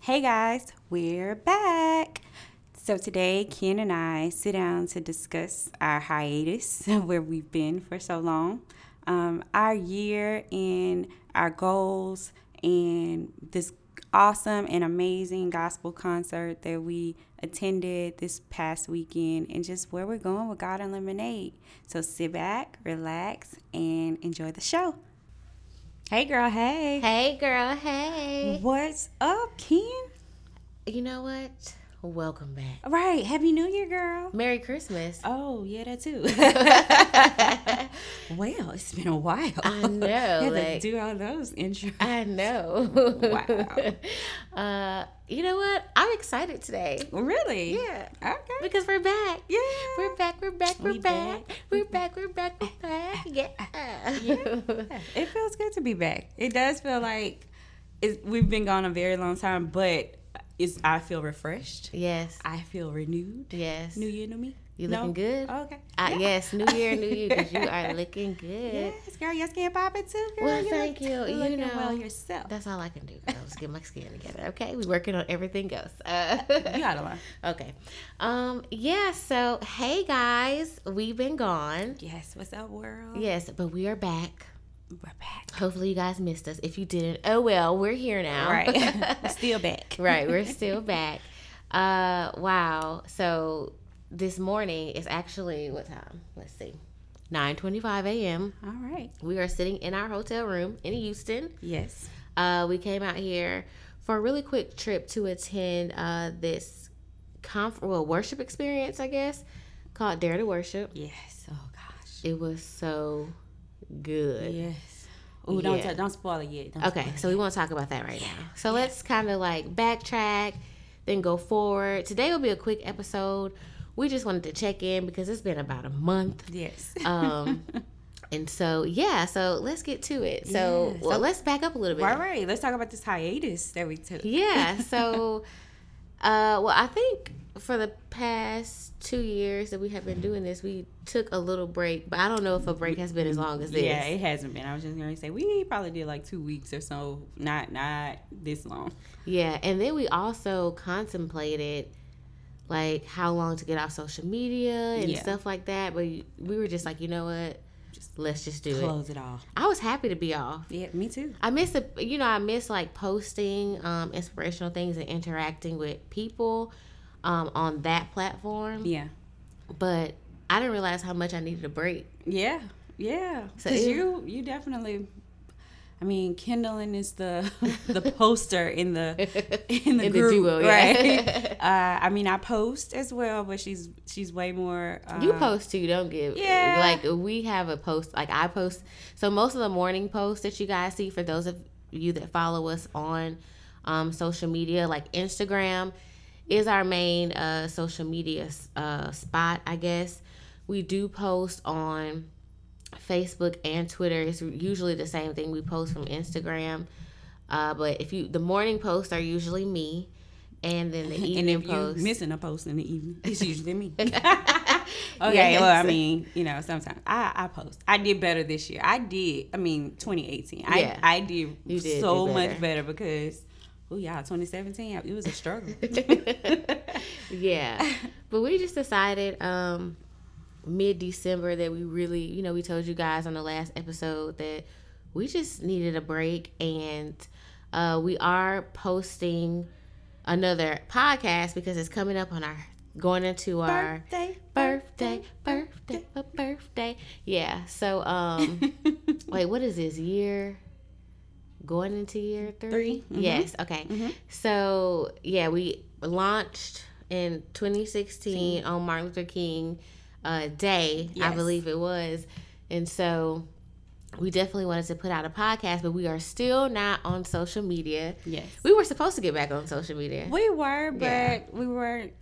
Hey guys, we're back. So today, Ken and I sit down to discuss our hiatus, where we've been for so long, um, our year, and our goals, and this awesome and amazing gospel concert that we attended this past weekend, and just where we're going with God and Lemonade. So sit back, relax, and enjoy the show. Hey girl, hey. Hey, girl. Hey. What's up, Ken? You know what? Welcome back. Right. Happy New Year, girl. Merry Christmas. Oh, yeah, that too. well, it's been a while. I know, had to do all those intros. I know. Wow. uh, you know what? I'm excited today. Really? Yeah. Okay. Because we're back. Yeah. We're back. We're back. We're We back. back. We're back. We're back. We're back. Yeah. It feels good to be back. It does feel like it's, we've been gone a very long time, but it's, I feel refreshed. yes. I feel renewed. Yes. New year, new me. You No? looking good? Okay. Uh, Yeah. Yes. New year, new you, because you are looking good. Yes, girl. Your skin popping too, girl. Well, You thank you. You looking know, well yourself. That's all I can do. girl. Let's get my skin together. Okay. we working on everything else. Uh, You gotta learn. Okay. Um, yeah, so hey guys, we've been gone. Yes. What's up, world? Yes, but we are back. We're back. Hopefully you guys missed us. If you didn't, oh well, we're here now. Right. Still back. right, we're still back. Uh wow. So this morning is actually what time? Let's see. 9:25 a.m. All right. We are sitting in our hotel room in Houston. Yes. Uh, we came out here for a really quick trip to attend uh, this conf- well, worship experience, I guess, called Dare to Worship. Yes. Oh gosh. It was so good. Yes. Oh, don't Yeah. t- don't spoil it yet. Don't Okay, so we won't talk about that right now. So let's kind of like backtrack, then go forward. Today will be a quick episode. We just wanted to check in because it's been about a month. Yes. Um, and so, yeah, so let's get to it. So, Yeah, well, so- let's back up a little bit. All right. Let's talk about this hiatus that we took. Yeah. So, uh, well, I think for the past two years that we have been doing this, we took a little break, but I don't know if a break has been as long as this. Yeah, it hasn't been. I was just gonna say we probably did like two weeks or so. Not not this long. Yeah, and then we also contemplated like how long to get off social media and Yeah. stuff like that, but we were just like, you know what? Just let's just do it. Close it off. I was happy to be off. Yeah, me too. I miss a, you know, I miss like posting um, inspirational things and interacting with people um, on that platform. Yeah. but I didn't realize how much I needed a break. Yeah. Yeah. So it- you you definitely. I mean, Kendallin is the the poster in the in the In the group, duo, yeah. right? uh, I mean, I post as well, but she's she's way more. Uh, You post too, don't give. yeah. Like we have a post, like I post. So most of the morning posts that you guys see, for those of you that follow us on um, social media, like Instagram, is our main uh, social media uh, spot, I guess. We do post on Facebook and Twitter. It's usually the same thing. We post from Instagram. Uh, but if you, the morning posts are usually me, and then the And evening if posts. missing a post in the evening, it's usually me. okay, well, I mean, you know, sometimes I, I post. I did better this year. I did. I mean, 2018. Yeah. I I did, did so do much better. better because, oh yeah, 2017. It was a struggle. yeah but we just decided um mid-december that we really you know we told you guys on the last episode that we just needed a break and uh we are posting another podcast because it's coming up on our going into our Birthday, birthday birthday a birthday yeah so um wait what is this year going into year three, Three, mhm. yes okay so yeah we launched in 2016 on martin luther king uh, day i believe it was and so we definitely wanted to put out a podcast but we are still not on social media Yes. we were supposed to get back on social media We were, but Yeah. we weren't.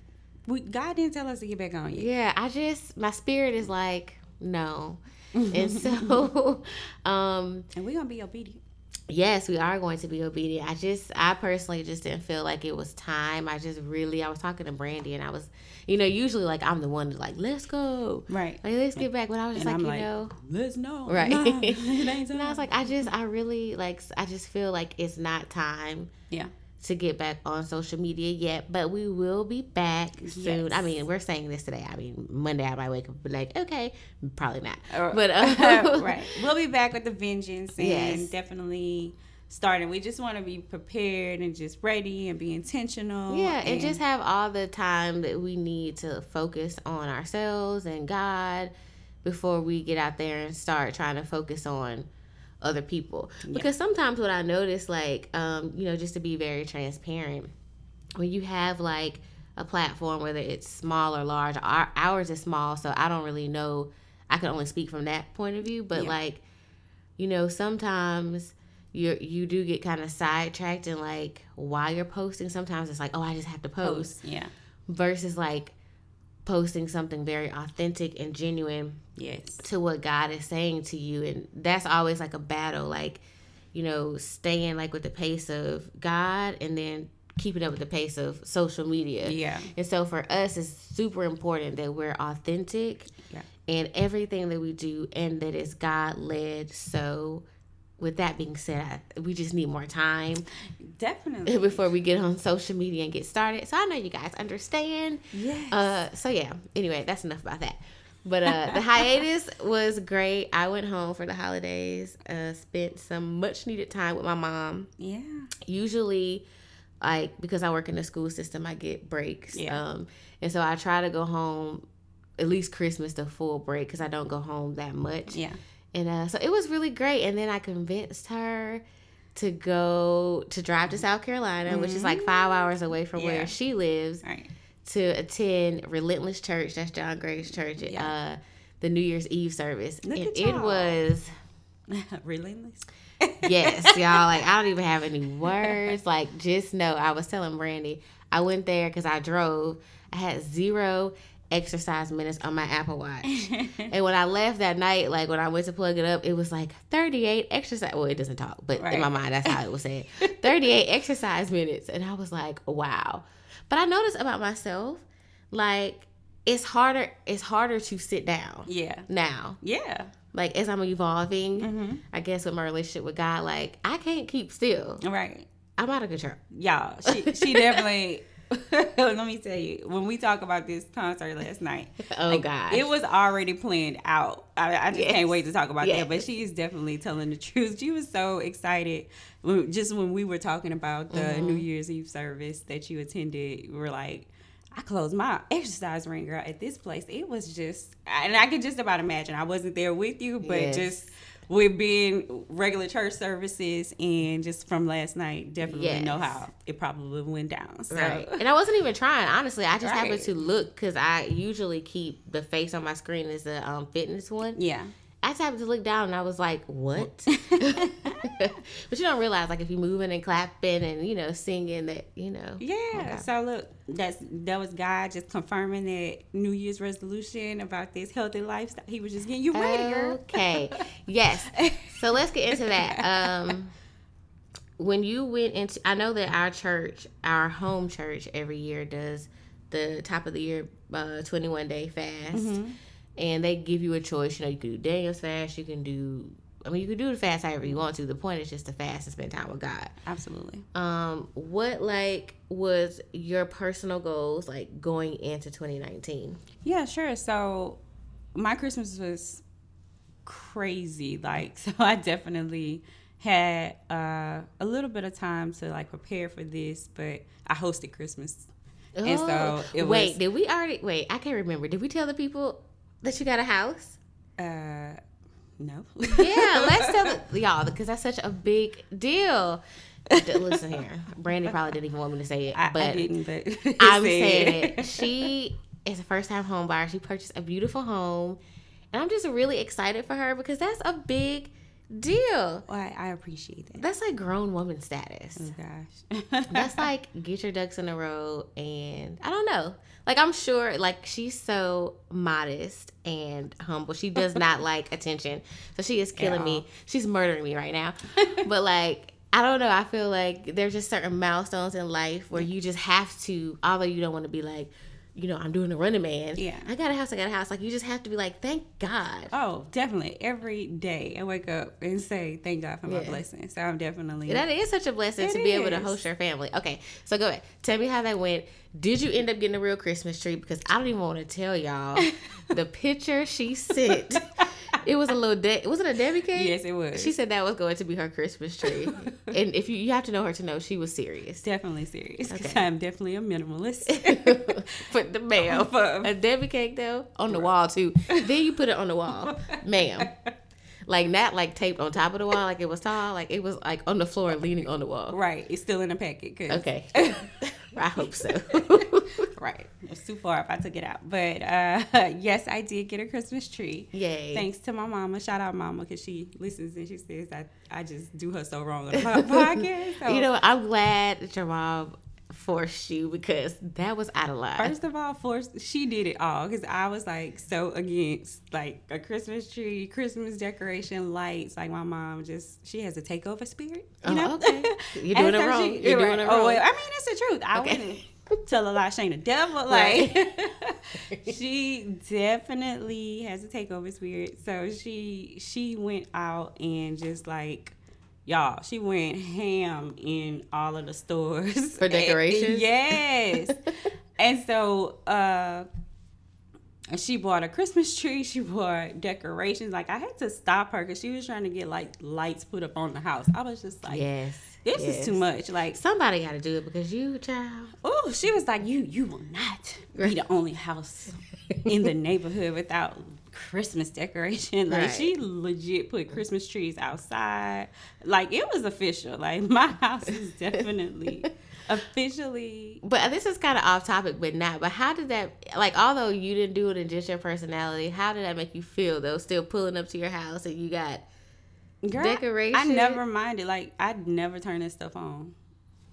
We God didn't tell us to get back on yet. Yeah, I just my spirit is like no. and so um And we're gonna be obedient. Yes, we are going to be obedient. I just I personally just didn't feel like it was time. I just really I was talking to Brandy and I was you know, usually like I'm the one to like, let's go. Right. Like let's get back. But I was just And like, I'm you like, know let's know. Right. Nah, and I was like, I just I really like I just feel like it's not time yeah. To get back on social media yet, but we will be back soon. Yes. I mean, we're saying this today. I mean, Monday I might wake up and be like, okay, probably not. But uh, right, we'll be back with the vengeance and Yes. definitely starting. We just want to be prepared and just ready and be intentional. Yeah, and just have all the time that we need to focus on ourselves and God before we get out there and start trying to focus on other people. Because sometimes what I notice, like, um, you know, just to be very transparent, when you have like a platform, whether it's small or large, our, ours is small, so I don't really know. I can only speak from that point of view, but Yeah. like, you know, sometimes you you do get kind of sidetracked and like while you're posting, sometimes it's like, oh, I just have to post, post. Yeah. versus like posting something very authentic and genuine Yes. to what God is saying to you. And that's always like a battle, like, you know, staying like with the pace of God and then keeping up with the pace of social media. Yeah. And so for us, it's super important that we're authentic Yeah. in everything that we do and that it's God led. So, with that being said, I, we just need more time Definitely. before we get on social media and get started. So, I know you guys understand. Yes. Uh, so yeah. Anyway, that's enough about that. But uh, the hiatus was great. I went home for the holidays. Uh, spent some much needed time with my mom. yeah. Usually, like because I work in the school system, I get breaks. Yeah. Um, and so I try to go home at least Christmas the full break because I don't go home that much. Yeah. And uh, so it was really great. And then I convinced her to go to drive to South Carolina, which is like five hours away from Mm-hmm. Yeah. where she lives All right. To attend Relentless Church. That's John Gray's church. Yeah. Uh, the New Year's Eve service, Look and it was Relentless. yes, y'all. Like I don't even have any words. Like just know, I was telling Brandy, I went there because I drove. I had zero exercise minutes on my Apple Watch, and when I left that night, like when I went to plug it up, it was like 38 exercise. Well, it doesn't talk, but in my mind, that's how it was said. 38 exercise minutes, and I was like, wow. But I noticed about myself, like it's harder. It's harder to sit down Yeah. now Yeah. like as I'm evolving, Mm-hmm. I guess with my relationship with God, like I can't keep still. Right. I'm out of control. Y'all, she she definitely. let me tell you, when we talk about this concert last night, Oh like, gosh. it was already planned out. I, I just Yes. can't wait to talk about Yes. that. But she is definitely telling the truth. She was so excited when, just when we were talking about the Mm-hmm. New Year's Eve service that you attended. We were like, I closed my exercise ring, girl, at this place. It was just, and I could just about imagine. I wasn't there with you, but Yes. just with being regular church services and just from last night, definitely know how it probably went down. So, Right. And I wasn't even trying, honestly. I just happened to look because I usually keep the face on my screen as the um, fitness one. yeah. I just happened to look down and I was like, what? but you don't realize, like, if you're moving and clapping and, you know, singing that, you know. Yeah. Okay. So look, that's that was God just confirming that New Year's resolution about this healthy lifestyle. He was just getting you ready, girl. Okay. Yes. So let's get into that. Um, when you went into, I know that our church, our home church, every year does the top of the year uh, 21 day fast, Mm-hmm. And they give you a choice. You know, you can do Daniel's fast. You can do. I mean, you can do the fast however you want to. The point is just to fast and spend time with God. Absolutely. Um, what like was your personal goals like going into 2019? Yeah, sure. So my Christmas was crazy. Like, so I definitely had uh, a little bit of time to like prepare for this, but I hosted Christmas. And so it Oh, wait, was- did we already wait? I can't remember. Did we tell the people that you got a house? Uh, no. Yeah, let's tell the, y'all because that's such a big deal. Listen here, Brandy probably didn't even want me to say it, I, but I didn't, but I'm saying it. She is a first time home buyer. She purchased a beautiful home, and I'm just really excited for her because that's a big deal. Well, I, I appreciate that. That's like grown woman status. Oh gosh. That's like get your ducks in a row and I don't know. Like I'm sure like she's so modest and humble. She does not like attention. So she is killing me. She's murdering me right now. but like I don't know. I feel like there's just certain milestones in life where you just have to, although you don't want to be like, you know, I'm doing a running man. Yeah. I got a house, I got a house. Like you just have to be like, thank God. Oh, definitely. Every day I wake up and say, thank God for my Yeah. blessings. So I'm definitely. That is such a blessing It to be able to host your family. Okay, so go ahead. Tell me how that went. Did you end up getting a real Christmas tree? Because I don't even want to tell y'all the picture she sent. It was a little de- was it a Debbie cake? Yes, it was. She said that was going to be her Christmas tree, and if you you have to know her to know she was serious. definitely serious because Okay. I'm definitely a minimalist. Put the ma'am For- a Debbie cake though on the wall too. Then you put it on the wall, ma'am. Like not like taped on top of the wall, like it was tall. Like it was like on the floor, leaning on the wall. right. It's still in the packet. 'cause- Okay, I hope so. right. It's too far if I took it out. But uh, yes, I did get a Christmas tree. Yay! Thanks to my mama. Shout out mama because she listens and she says I, I just do her so wrong on the podcast. So You know. I'm glad that your mom forced you because that was out of line. First of all, forced she did it all because I was like so against like a Christmas tree, Christmas decoration, lights. Like my mom just she has a takeover spirit. You Oh, know, okay. You're doing it wrong. she- You're doing right. it Oh, wrong. well, I mean, it's the truth. I Okay. wouldn't tell a lie. She ain't a devil. Like she definitely has a takeover spirit. So she she went out and just like. Y'all, she went ham in all of the stores For decorations? yes, and so uh she bought a Christmas tree. She bought decorations. Like I had to stop her because she was trying to get like lights put up on the house. I was just like, yes. this yes. is too much. Like, Somebody got to do it because you, child. oh, she was like, you you will not be the only house in the neighborhood without Christmas decoration. Like Right. she legit put Christmas trees outside. Like it was official. Like my house is definitely officially But this is kind of off topic, but not. But how did that, like, although you didn't do it in just your personality, how did that make you feel though? Still pulling up to your house and you got Girl, Decoration? I never minded. Like I'd never turn this stuff on.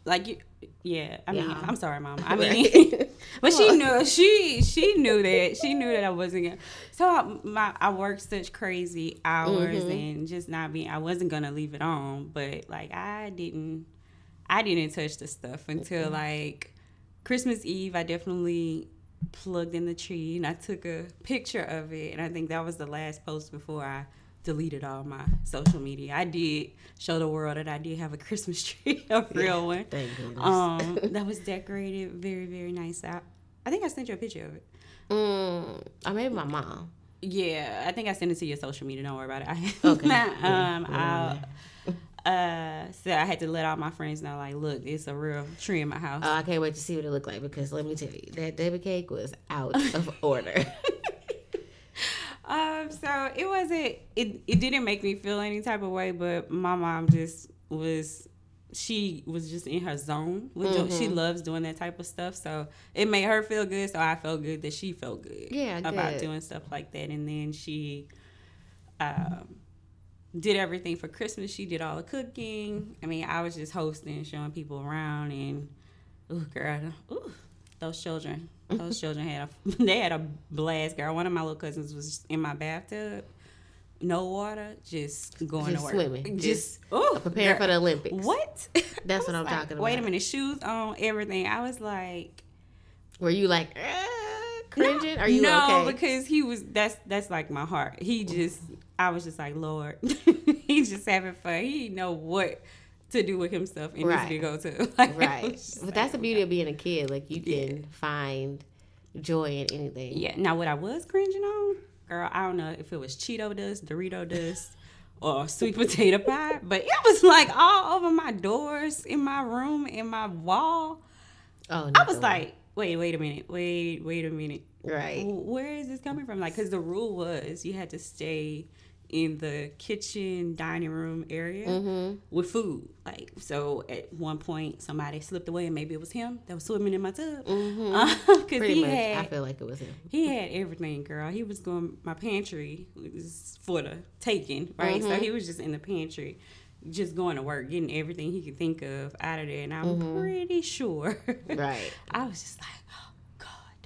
Like you, yeah. I mean, Yeah. I'm sorry, mom. I mean, but she knew. She she knew that. She knew that I wasn't gonna. So I, my I worked such crazy hours Mhm. and just not being. I wasn't gonna leave it on, but like I didn't. I didn't touch the stuff until like Christmas Eve. I definitely plugged in the tree and I took a picture of it. And I think that was the last post before I deleted all my social media. I did show the world that I did have a Christmas tree, a real one. Thank goodness. Um, that was decorated very, very nice. I, I think I sent you a picture of it. mm, or maybe my mom. Yeah, I think I sent it to your social media. Don't worry about it. I, Okay. um, Yeah. I'll, uh, so I had to let all my friends know, like, look, it's a real tree in my house. Oh, I can't wait to see what it looked like because let me tell you, that Debbie cake was out of order. Um, so it wasn't it it didn't make me feel any type of way, but my mom just was she was just in her zone. With do- she loves doing that type of stuff, so it made her feel good. So I felt good that she felt good. Yeah, about good. doing stuff like that. And then she um, did everything for Christmas. She did all the cooking. I mean, I was just hosting, showing people around, and ooh, girl, ooh, those children, those children had a they had a blast, girl. One of my little cousins was in my bathtub, no water, just going Just to work, swimming. just ooh, Preparing for the Olympics. what? That's what I'm was talking about. Wait a minute, shoes on, everything. I was like. Were you like "Ah," cringing? Are you no, okay? because he was that's that's like my heart. He just I was just like, Lord, he's just having fun. He didn't know what to do with himself and Right. needs to go to. Like, right. But like, that's the beauty of being a kid. Like you can find joy in anything. Yeah. Now what I was cringing on, girl, I don't know if it was Cheeto dust, Dorito dust, or sweet potato pie, but it was like all over my doors, in my room, in my wall. Oh, I was like, wait, wait a minute, wait, wait a minute. right. where is this coming from? Like, because the rule was you had to stay in the kitchen, dining room area Mm-hmm. with food. Like, so at one point, somebody slipped away, and maybe it was him that was swimming in my tub. Mm-hmm. Pretty he much. I feel like it was him. he had everything, girl. He was going. My pantry was for the taking, right? So Mhm. he was just in the pantry. Just going to work, getting everything he could think of out of there, and I'm Mhm. pretty sure. Right. I was just like, oh.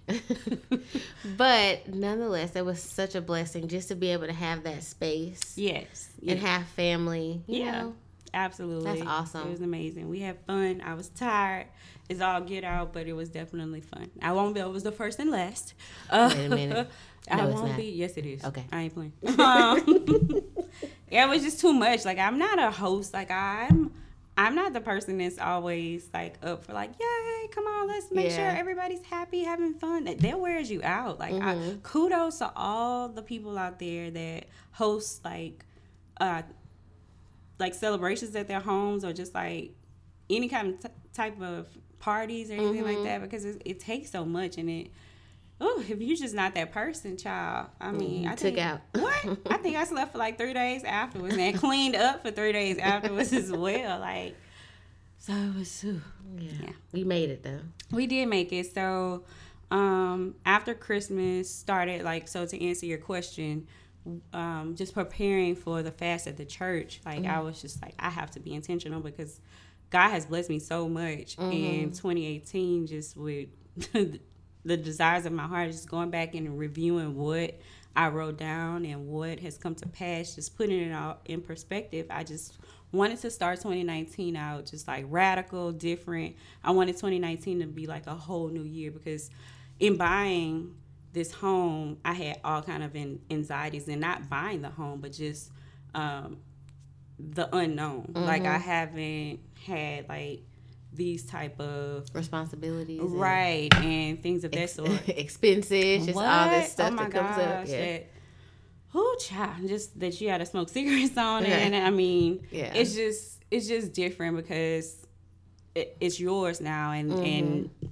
but nonetheless, it was such a blessing just to be able to have that space Yes. and have family. You Yeah. know? Absolutely. That's awesome. It was amazing. We had fun. I was tired. It's all get out, but it was definitely fun. I won't be It was the first and last. Uh, Wait a minute. I No, it's won't be. Yes, it is. Okay. I ain't playing. Um, yeah, it was just too much. Like I'm not a host. Like I'm. I'm not the person that's always like up for like, yay, come on, let's make sure everybody's happy, having fun. That that wears you out. Like, Mm-hmm. kudos to all the people out there that host like, uh, like celebrations at their homes or just like any kind of t- type of parties or anything Mm-hmm. like that because it, it takes so much and it. Oh, if you're just not that person, child. I mean, You I took out. what? I think I slept for like three days afterwards and cleaned up for three days afterwards as well. Like, so it was. ooh. Yeah. Yeah. We made it though. We did make it. So um, after Christmas started, like, so to answer your question, um, just preparing for the fast at the church, like, I was just like, I have to be intentional because God has blessed me so much in 2018, just with the desires of my heart, just going back and reviewing what I wrote down and what has come to pass, just putting it all in perspective. I just wanted to start 2019 out just like radical, different. I wanted 2019 to be like a whole new year because in buying this home, I had all kind of an anxieties and not buying the home, but just um, the unknown. Like I haven't had like these type of Responsibilities. right and things of that ex- sort. expenses, just all this stuff oh that comes up. gosh, Yeah. That, oh, child, just that you had to smoke cigarettes on it, Yeah. and I mean, Yeah. it's just it's just different because it, it's yours now, and and Mm-hmm.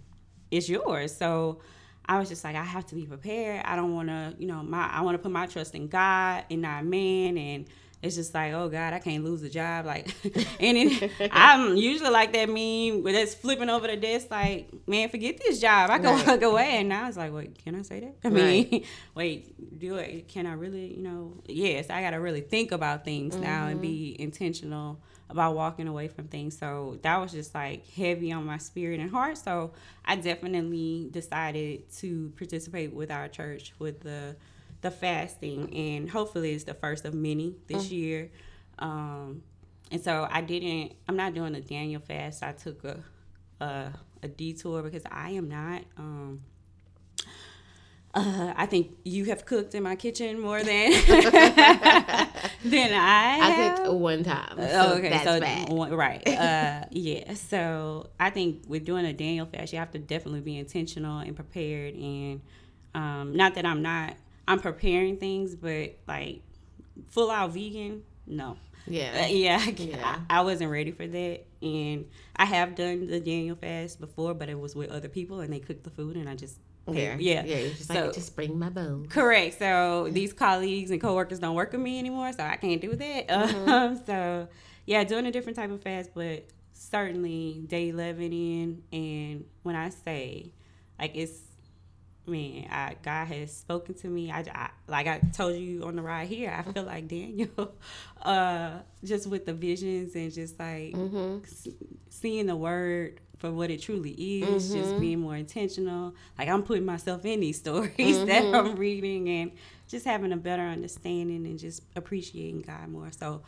it's yours. So I was just like, I have to be prepared. I don't want to, you know, my I want to put my trust in God and not man, and. It's just like, oh God, I can't lose a job. Like, and it, I'm usually like that meme where that's flipping over the desk. Like, man, forget this job. I can Right. walk away. And now it's like, wait, can I say that? I mean, wait, do it? Can I really? You know, yes, I got to really think about things now and be mm-hmm. intentional about walking away from things. So that was just like heavy on my spirit and heart. So I definitely decided to participate with our church with the the fasting, and hopefully it's the first of many this year. Um, and so I didn't. I'm not doing a Daniel fast. I took a a, a detour because I am not. Um, uh, I think you have cooked in my kitchen more than than I I have. cooked one time. So Oh, okay, that's so bad. one- right, uh, yeah. So I think with doing a Daniel fast, you have to definitely be intentional and prepared. And um, not that I'm not, I'm preparing things, but like full out vegan, no. Yeah. Uh, yeah, I, Yeah. I, I wasn't ready for that, and I have done the Daniel fast before, but it was with other people, and they cooked the food, and I just yeah. yeah, Yeah. Just So- like, just bring my bowl. Correct. So these colleagues and coworkers don't work with me anymore, so I can't do that. Mm-hmm. Um, so yeah, doing a different type of fast, but certainly day eleven in, and when I say like it's man, I, God has spoken to me. I, I like I told you on the ride here. I feel like Daniel, uh, just with the visions and just like Mm-hmm. s- seeing the word for what it truly is, Mm-hmm. just being more intentional. Like I'm putting myself in these stories that Mm-hmm. I'm reading and just having a better understanding and just appreciating God more. So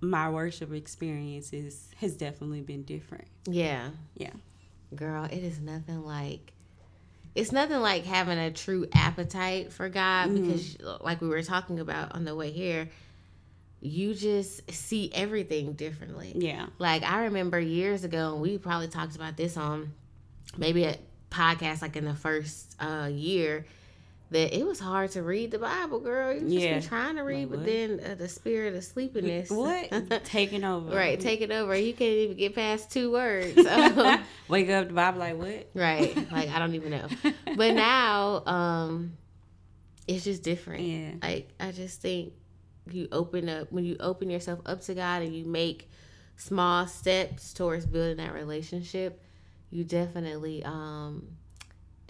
my worship experience is, has definitely been different. Yeah. Yeah. Girl, it is nothing like it's nothing like having a true appetite for God Mm-hmm. because like we were talking about on the way here, you just see everything differently. Yeah. Like I remember years ago, and we probably talked about this on maybe a podcast like in the first uh, year, that it was hard to read the Bible, girl. You just Yeah. be trying to read, Like, but then uh, the spirit of sleepiness, What? Taking over. right, taking over. You can't even get past two words. Wake up, the Bible like what? right, like I don't even know. But now, um, it's just different. Yeah. Like I just think you open up when you open yourself up to God and you make small steps towards building that relationship, you definitely um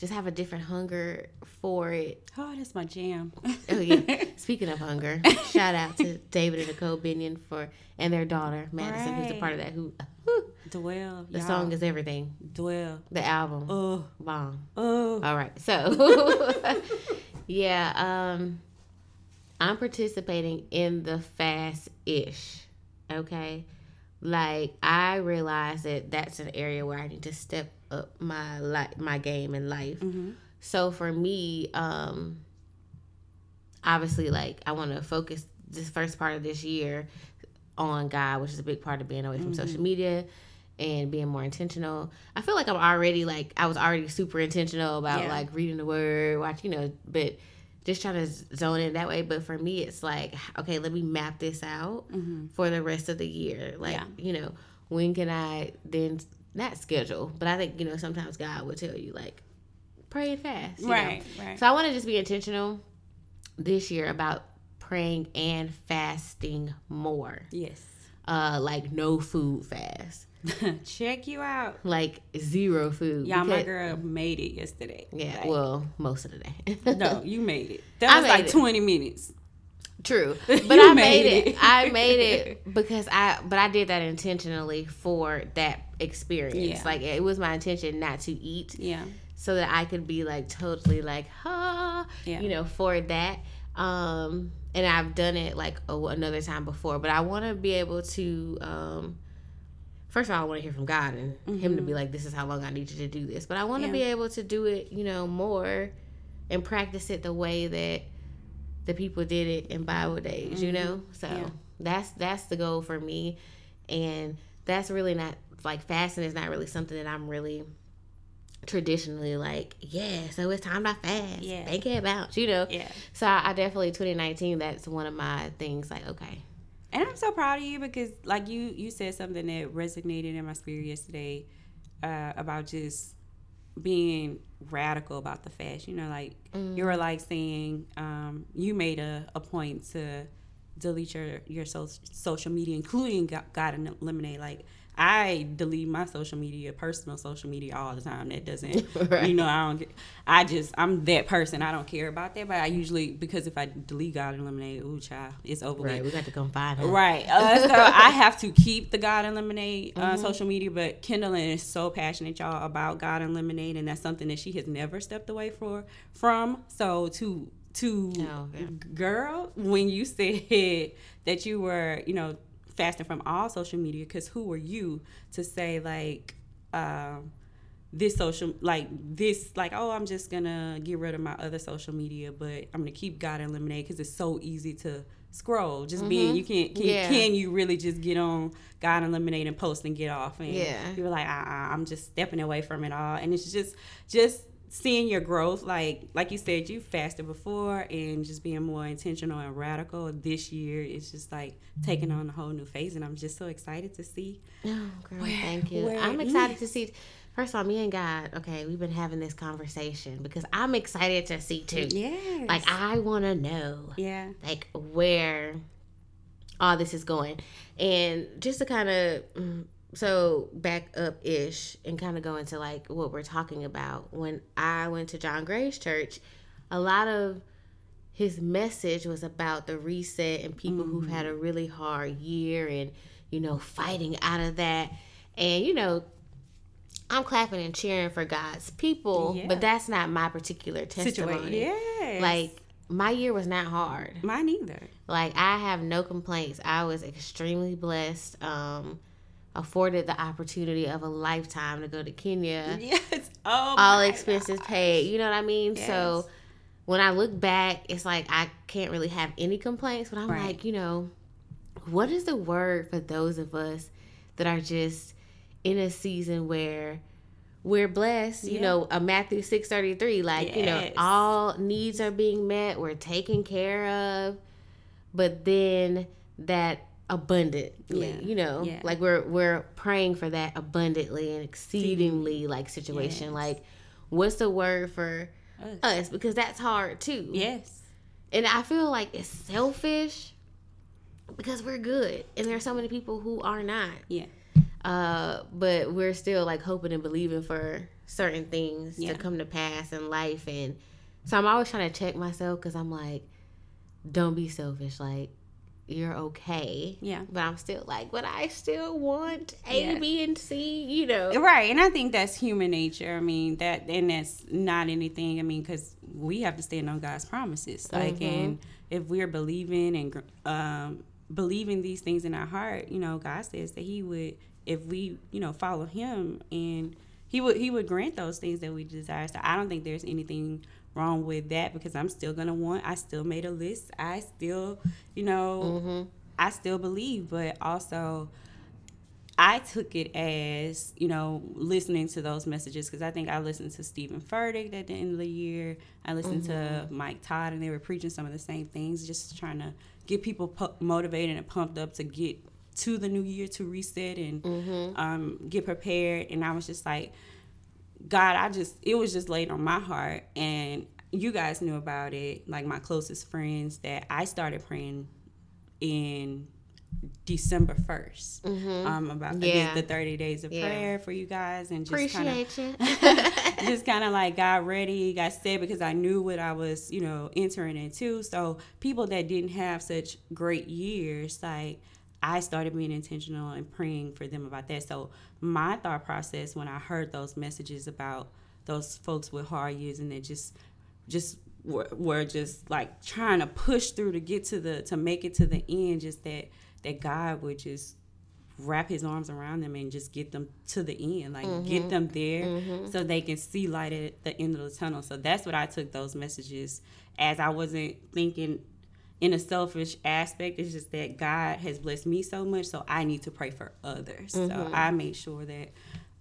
just have a different hunger for it. Oh, that's my jam. Oh yeah. Speaking of hunger, shout out to David and Nicole Binion for and their daughter Madison, who's a part of that. Who whew, Dwell. the y'all. song is everything. Dwell. The album Oh, bomb. oh. All right. So, yeah, um I'm participating in the fast ish. Okay? Like I realized that that's an area where I need to step up my li- my game in life. Mm-hmm. So for me, um, obviously, like I want to focus this first part of this year on God, which is a big part of being away from Mm-hmm. social media and being more intentional. I feel like I'm already like I was already super intentional about Yeah. like reading the word, watch, you know, but just trying to zone in that way. But for me, it's like, okay, let me map this out for the rest of the year. Like, Mm-hmm. Yeah. you know, when can I then not schedule? But I think you know sometimes God will tell you like pray and fast, you know? Right, right. So I want to just be intentional this year about praying and fasting more. Yes. Uh, like no food fast, Check you out. like zero food. Y'all, my girl made it yesterday. Yeah, Like, well, most of the day. no, you made it. That was like it. 20 minutes. True, but I made made it. it. I made it because I, but I did that intentionally for that experience. Yeah. Like it was my intention not to eat, Yeah. so that I could be like totally like, ha, Yeah. you know, for that. Um, and I've done it like oh, another time before, but I want to be able to. Um, first of all, I want to hear from God and Him to be like, "This is how long I need you to do this." But I want to Mm-hmm. Yeah. be able to do it, you know, more and practice it the way that the people did it in Bible days. You know, so Mm-hmm. Yeah. that's that's the goal for me, and that's really not like fasting is not really something that I'm really traditionally like yeah so it's time to fast Yeah. thank you about you know Yeah. so I, I definitely 2019 that's one of my things like okay And I'm so proud of you because, like you, you said something that resonated in my spirit yesterday uh, about just being radical about the fast. You know, like you were like saying um, you made a, a point to delete your your so, social media, including Go- God and Lemonade. Like I delete my social media, personal social media, all the time. That doesn't, Right. you know, I don't. get- I just I'm that person. I don't care about that. But I usually because if I delete God and Lemonade, ooh, child, it's over with. right we got to come find Right. Uh, so I have to keep the God and Lemonade uh, Mm-hmm. social media, but Kendallin is so passionate, y'all, about God and Lemonade, and that's something that she has never stepped away for from. So to to Oh, okay. girl, when you said that you were, you know, fasting from all social media, because who are you to say like, um, this social like this like oh i'm just gonna get rid of my other social media but i'm gonna keep god and lemonade because it's so easy to scroll just being you can't can, Mm-hmm. Yeah. can you really just get on god and lemonade and post and get off and Yeah. you were like uh-uh, i'm just stepping away from it all and it's just just seeing your growth like like you said you fasted before and just being more intentional and radical this year it's just like taking on a whole new phase and i'm just so excited to see Oh, girl, thank you. I'm excited to see. First of all, me and God, okay, we've been having this conversation because I'm excited to see too. yeah Like, I want to know, yeah like, where all this is going. And just to kind of, mm, so back up ish and kind of go into like what we're talking about. When I went to John Gray's church, a lot of his message was about the reset and people who've had a really hard year and you know fighting out of that. And you know i'm clapping and cheering for god's people Yeah. but that's not my particular testimony. Yes. Like my year was not hard. Mine either. Like i have no complaints. I was extremely blessed. Um afforded the opportunity of a lifetime to go to kenya yes oh all expenses paid. You know what I mean? So when I look back, it's like I can't really have any complaints, but I'm Right. like, you know, what is the word for those of us that are just in a season where we're blessed, you Yeah. know, a Matthew 633, like, you know, all needs are being met, we're taken care of, but then that abundantly, Yeah. you know, Yeah. like we're we're praying for that abundantly and exceedingly like situation. Yes. Like, what's the word for Us. us? Because that's hard too. yes And I feel like it's selfish because we're good, and there are so many people who are not. yeah Uh, but we're still like hoping and believing for certain things Yeah. to come to pass in life, and so I'm always trying to check myself because I'm like, don't be selfish. Like, you're okay. Yeah. But I'm still like, but I still want A, Yeah. B, and C. You know. right and i think that's human nature i mean that and that's not anything i mean because we have to stand on god's promises like Mhm. and if we're believing and um believing these things in our heart, you know, God says that He would, if we, you know, follow Him, and He would He would grant those things that we desire. So I don't think there's anything wrong with that because I'm still gonna want. I still made a list. I still, you know, mm-hmm. I still believe, but also. I took it as, you know, listening to those messages because I think I listened to Stephen Furtick at the end of the year. I listened mm-hmm. to Mike Todd and they were preaching some of the same things, just trying to get people pu- motivated and pumped up to get to the new year to reset and mm-hmm. um, get prepared. And I was just like, God, I just, it was just laid on my heart. And you guys knew about it, like my closest friends, that I started praying in December 1st mm-hmm. um, about yeah. the 30 days of yeah. prayer for you guys and just kind of just kind of like got ready, got set because I knew what I was, you know, entering into. So people that didn't have such great years, like I started being intentional and praying for them about that. So my thought process when I heard those messages about those folks with hard years and they just just were, were just like trying to push through to get to the to make it to the end just that that God would just wrap his arms around them and just get them to the end like mm-hmm. get them there mm-hmm. so they can see light at the end of the tunnel so that's what i took those messages as i wasn't thinking in a selfish aspect it's just that god has blessed me so much so i need to pray for others mm-hmm. so i made sure that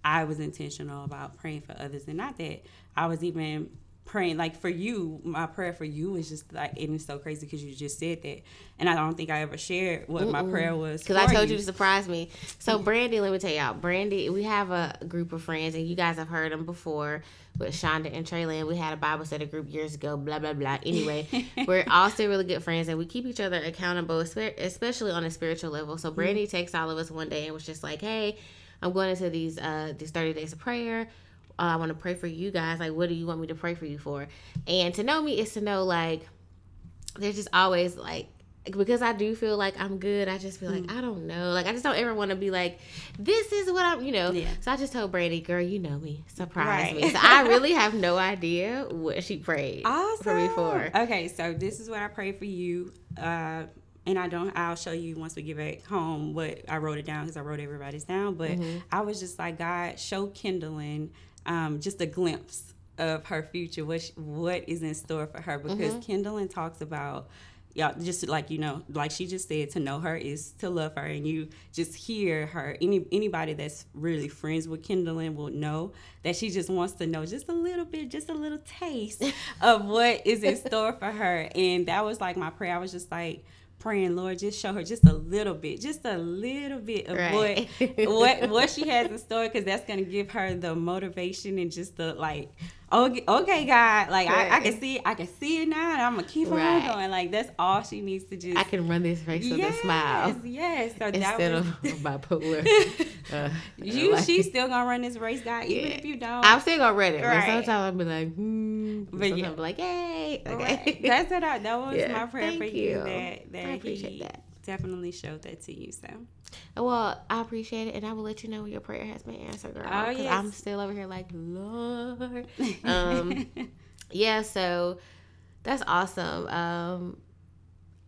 i was intentional about praying for others and not that i was even praying like for you my prayer for you is just like it is so crazy because you just said that and i don't think i ever shared what Mm-mm. my prayer was because i told you. you to surprise me so brandy let me tell y'all brandy we have a group of friends and you guys have heard them before with shonda and Traylon. we had a bible study group years ago blah blah blah anyway we're all still really good friends and we keep each other accountable especially on a spiritual level so brandy mm-hmm. takes all of us one day and was just like hey i'm going into these uh these 30 days of prayer uh, I want to pray for you guys. Like, what do you want me to pray for you for? And to know me is to know, like, there's just always, like, because I do feel like I'm good, I just feel like mm. I don't know. Like I just don't ever want to be like, this is what I'm, you know. Yeah. So I just told Brandy, girl, you know me, surprise right. me. So I really have no idea what she prayed awesome. for me for. Okay, so this is what I prayed for you. Uh, and I don't. I'll show you once we get back home what I wrote it down because I wrote everybody's down. But mm-hmm. I was just like, God, show Kendallin um, just a glimpse of her future, what she, what is in store for her. Because mm-hmm. Kendallin talks about y'all just like you know like she just said to know her is to love her and you just hear her any anybody that's really friends with Kendallin will know that she just wants to know just a little bit just a little taste of what is in store for her and that was like my prayer i was just like praying, Lord, just show her just a little bit, just a little bit of right. what what what she has in store, because that's gonna give her the motivation and just the like okay, okay, God, like right. I, I, can see, I can see it now, and I'm gonna keep right. on going. Like that's all she needs to do. I can run this race with a smile. Yes, so instead was, of bipolar. uh, you, like, she's still gonna run this race, God, even yeah. if you don't. I'm still gonna run it, right. but sometimes I'll be like, hmm. But sometimes yeah. Be like, hey, okay. Right. That's what I. That was yeah. my prayer Thank for you. you. That that I appreciate he that. Definitely showed that to you. So. Well, I appreciate it, and I will let you know when your prayer has been answered, girl. Oh, yes. I'm still over here like, Lord. Um, yeah, so that's awesome. Um,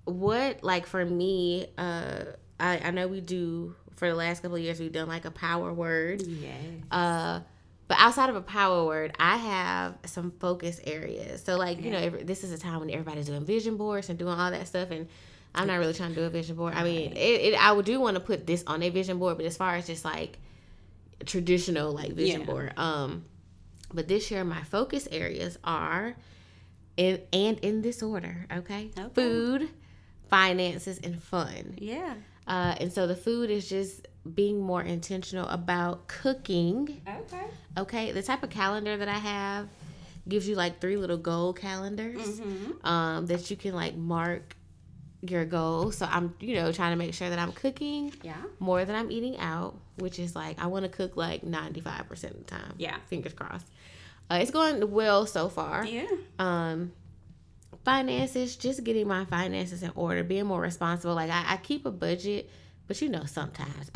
what, like, for me, uh, I, I know we do, for the last couple of years, we've done, like, a power word. Yes. Uh, but outside of a power word, I have some focus areas. So, like, yeah. you know, every, this is a time when everybody's doing vision boards and doing all that stuff. And I'm not really trying to do a vision board. I mean, it, it I do want to put this on a vision board, but as far as just like traditional like vision yeah. board, um, but this year my focus areas are in and in this order. Okay, okay. food, finances, and fun. Yeah. Uh, and so the food is just being more intentional about cooking. Okay. Okay. The type of calendar that I have gives you like three little goal calendars mm-hmm. um, that you can like mark your goal. So I'm, you know, trying to make sure that I'm cooking yeah. more than I'm eating out, which is like I want to cook like 95% of the time. Yeah. Fingers crossed. Uh, it's going well so far. Yeah. Um finances, just getting my finances in order, being more responsible. Like I, I keep a budget, but you know sometimes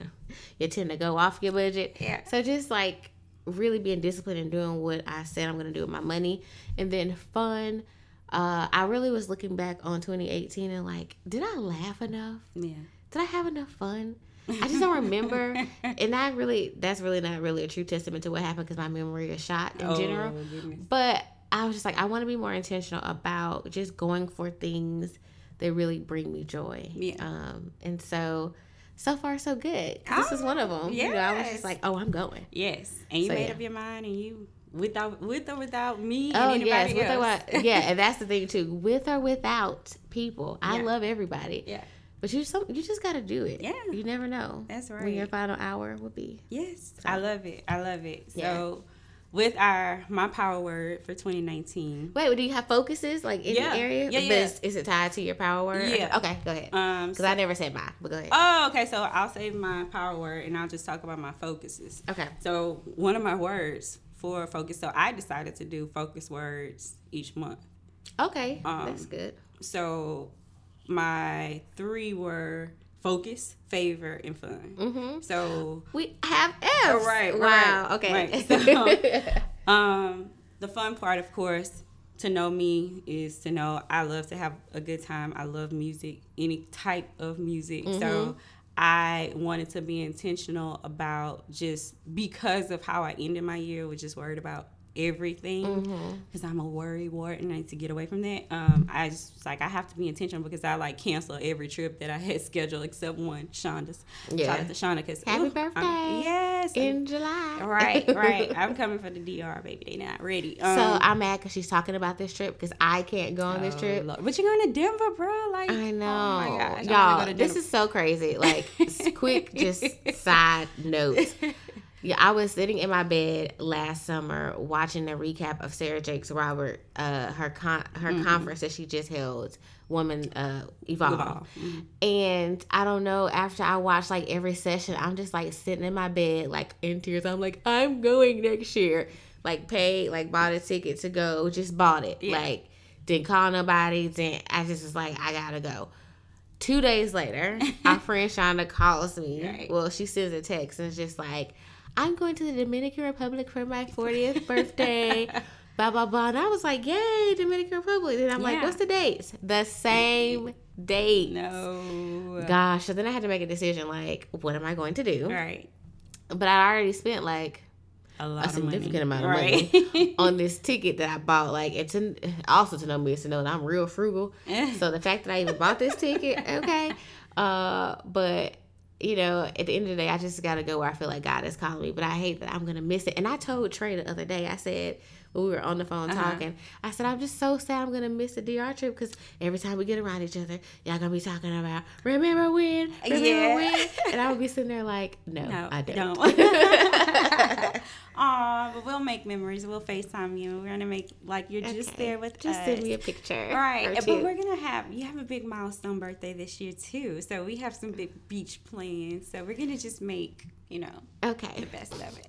you tend to go off your budget. Yeah. So just like really being disciplined and doing what I said I'm gonna do with my money. And then fun uh, I really was looking back on 2018 and like, did I laugh enough? Yeah. Did I have enough fun? I just don't remember, and I really that's really not really a true testament to what happened because my memory is shot in Oh, general. goodness. But I was just like, I want to be more intentional about just going for things that really bring me joy. Yeah. Um, and so, so far so good. 'Cause this is one of oh, them. You know, I was just like, oh, I'm going. Yes, and you So, made yeah. up your mind, and you without with or without me Oh and yes, anybody with or without, yeah, and that's the thing too. With or without people, I Yeah. love everybody. yeah. But you some you just got to do it. Yeah. you never know. That's right. When your final hour will be. Yes, I love it. I love it. Yeah. So, with our my power word for 2019. Wait, do you have focuses like in Yeah. the area? Yeah, yeah. Is, is it tied to your power word? Yeah. Okay, go ahead. Um. Because I never said mine, but go ahead. oh, okay. So I'll save my power word, and I'll just talk about my focuses. okay. So one of my words for focus. So I decided to do focus words each month. Okay, Um, that's good. So my three were focus, favor, and fun. Mm-hmm. So We have F's. right, Wow. right, Okay. right. So- Um, the fun part, of course, to know me is to know I love to have a good time. I love music, any type of music. Mm-hmm. So I wanted to be intentional about just because of how I ended my year, was just worried about everything Mm-hmm. because I'm a worry wart and I need to get away from that. Um, I just like I have to be intentional because I like cancel every trip that I had scheduled except one, Shonda's. Yeah. Shout out to Shonda because Happy birthday. yes, in July. Right, right. I'm coming for the DR, baby. They not ready. so Um, I'm mad because she's talking about this trip because I can't go on this oh, trip. Lord. But you're going to Denver, bro. Like, I know, Oh my gosh, y'all. go this is so crazy. Like, quick, just side notes. Yeah, I was sitting in my bed last summer watching the recap of Sarah Jakes Robert, uh, her con- her Mm-hmm. conference that she just held, Woman uh, Evolve. Evolve. Mhm. And I don't know, after I watched like every session, I'm just like sitting in my bed, like in tears. I'm like, I'm going next year. Like, paid, like, bought a ticket to go, just bought it. Yeah. Like, didn't call nobody. Didn't, I just was like, I gotta go. Two days later, our friend Shonda calls me. Right. Well, she sends a text and it's just like, I'm going to the Dominican Republic for my 40th birthday. blah blah blah. And I was like, Yay, Dominican Republic. And I'm like, What's the dates? The same date. No. Gosh, so then I had to make a decision like, what am I going to do? Right. But I already spent like A lot a significant money. amount of right. money on this ticket that I bought. Like, and to also to know me is to know that I'm real frugal. So the fact that I even bought this ticket, okay. Uh, but you know, at the end of the day, I just gotta go where I feel like God is calling me. But I hate that I'm gonna miss it. And I told Trey the other day, I said we were on the phone Uh-huh. talking, I said I'm just so sad I'm gonna miss the DR trip because every time we get around each other, y'all gonna be talking about remember when, remember Yeah. when, and I would be sitting there like, no, no, I don't. don't. Aw, but we'll make memories. We'll FaceTime you. We're gonna make like you're just there with Just us. send me a picture, Right, or but we're gonna have you have a big milestone birthday this year too. So we have some big beach plans. So we're gonna just make you know Okay. the best of it.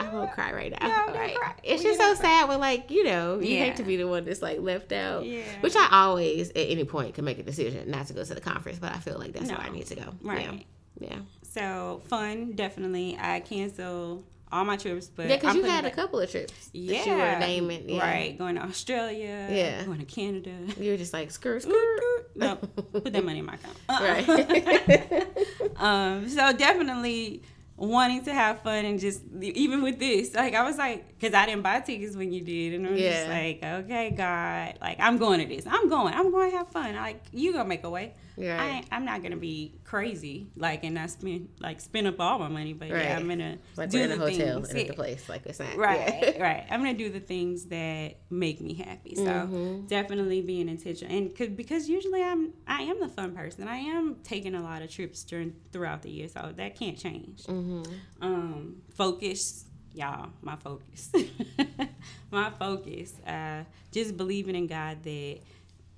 I won't cry right now. No, cry. It's We just so cry. sad when, like, you know, you Yeah. hate to be the one that's like left out. Yeah. Which I always, at any point, can make a decision not to go to the conference, but I feel like that's where I need to go. Right. Yeah. Yeah. So fun, definitely. I cancel all my trips, but Yeah, because you had a couple of trips yeah, you were naming. Yeah. right, going to Australia, Yeah. going to Canada. You were just like, skirt, skirt. no, put that money in my account. Uh-uh. Right. um, so definitely wanting to have fun and just even with this, like I was like, because I didn't buy tickets when you did, and I was just like, okay, God, like I'm going to this. I'm going. I'm going to have fun. Like you gonna make a way. I Right. ain't, I'm not gonna be crazy, like and not spend like spend up all my money, but Right. yeah, I'm gonna Like do in the a hotel things. and at the place, like it's not. Right, Yeah. right. I'm gonna do the things that make me happy. So Mhm. definitely being intentional, and cause, because usually I'm I am the fun person. I am taking a lot of trips during throughout the year, so that can't change. Hmm Um, focus, y'all. My focus, my focus. Uh, just believing in God that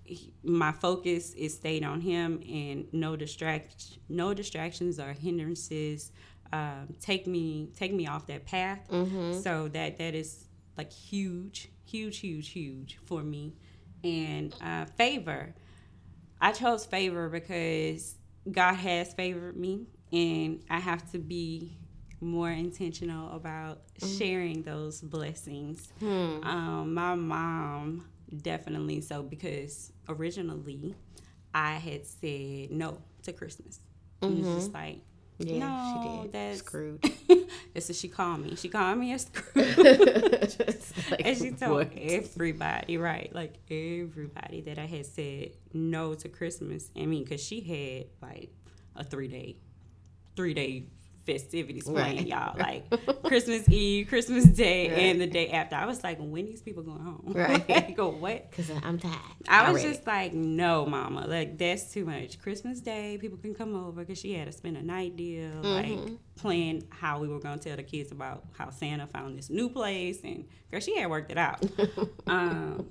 he- my focus is stayed on Him, and no distract, no distractions or hindrances. Um, take me take me off that path. hmm So that that is like huge, huge, huge, huge for me. And uh, favor, I chose favor because God has favored me, and I have to be more intentional about sharing those blessings. Hmm. Um, my mom definitely so because originally I had said no to Christmas. Mm-hmm. It was just like, yeah, no, she did. That's screwed. that's what she called me. She called me a screwed. like, and she told what? everybody, right? Like everybody that I had said no to Christmas. I mean, because she had like a three day, three day festivities playing, right. y'all. Like Christmas Eve, Christmas Day, right. and the day after. I was like, when these people going home? Right. Go what? Because I'm tired. I was just like, no, mama. Like, that's too much. Christmas Day, people can come over because she had to spend a night deal, mm-hmm. like plan how we were going to tell the kids about how Santa found this new place. And girl, she had worked it out. um,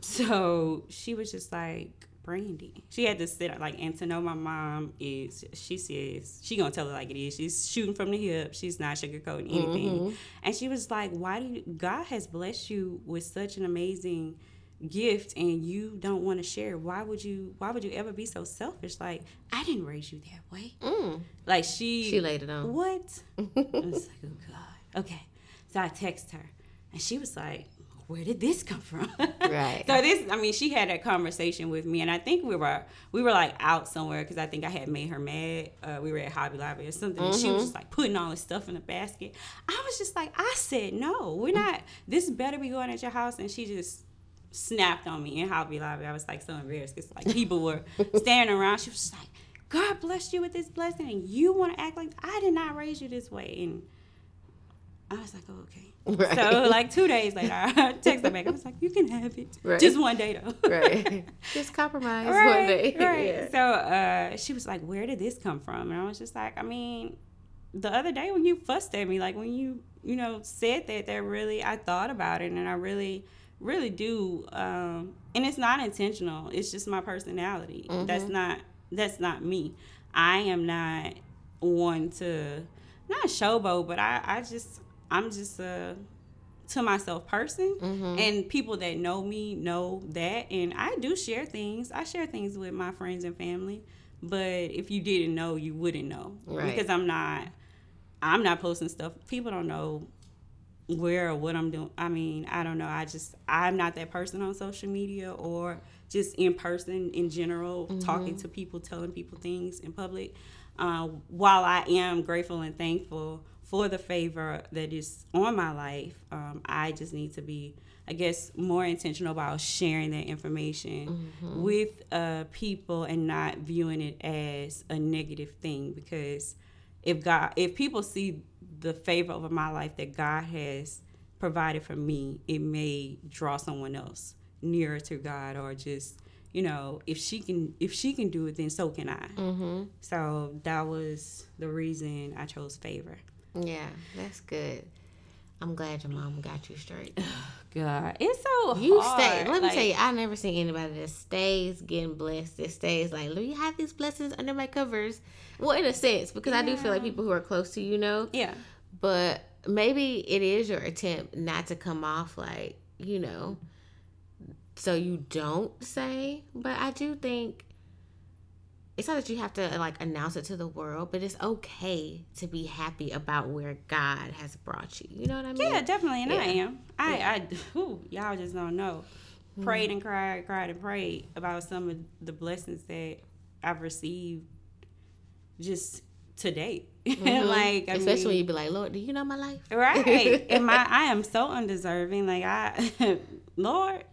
so she was just like, Brandy. She had to sit like and to know my mom is she says she gonna tell her like it is. She's shooting from the hip. She's not sugarcoating anything. Mm-hmm. And she was like, "Why do you, God has blessed you with such an amazing gift and you don't want to share? Why would you? Why would you ever be so selfish? Like I didn't raise you that way. Mm. Like she she laid it on. What? I was like, oh God. Okay. So I text her and she was like, where did this come from? Right. so this, I mean, she had that conversation with me, and I think we were we were like out somewhere because I think I had made her mad. Uh, we were at Hobby Lobby or something. Mm-hmm. she was just like putting all this stuff in a basket. I was just like, I said no, we're not. This better be going at your house, and she just snapped on me in Hobby Lobby. I was like so embarrassed because like people were standing around. She was just like, God bless you with this blessing, and you want to act like I did not raise you this way, and I was like, oh, okay. Right. So like two days later, I texted her back. I was like, "You can have it, right. just one day though." right. Just compromise right, one day. Right. Yeah. So uh, she was like, "Where did this come from?" And I was just like, "I mean, the other day when you fussed at me, like when you you know said that, that really I thought about it, and I really." really do um, and it's not intentional it's just my personality mm-hmm. that's not that's not me i am not one to not showboat but i i just I'm just a to myself person mm-hmm. and people that know me know that and I do share things. I share things with my friends and family, but if you didn't know, you wouldn't know. Right. Because I'm not I'm not posting stuff. People don't know where or what I'm doing. I mean, I don't know. I just I'm not that person on social media or just in person in general, mm-hmm. talking to people, telling people things in public. Uh, while I am grateful and thankful for the favor that is on my life, um, I just need to be, I guess, more intentional about sharing that information mm-hmm. with uh, people and not viewing it as a negative thing. Because if God, if people see the favor over my life that God has provided for me, it may draw someone else nearer to God or just you know if she can if she can do it then so can i mm-hmm. so that was the reason i chose favor yeah, that's good. I'm glad your mom got you straight. God, it's so you hard. stay. Let like, me tell you, I never seen anybody that stays getting blessed. That stays like, let me have these blessings under my covers. Well, in a sense, because yeah. I do feel like people who are close to you know. Yeah. But maybe it is your attempt not to come off like you know, so you don't say. But I do think it's not that you have to like announce it to the world, but it's okay to be happy about where God has brought you. You know what I mean? Yeah, definitely, and yeah. I am. I, yeah. I, whew, y'all just don't know. Mm-hmm. Prayed and cried, cried and prayed about some of the blessings that I've received just to date. Mm-hmm. like, I especially mean, when you be like, Lord, do you know my life? Right. and my, I am so undeserving. Like I, Lord,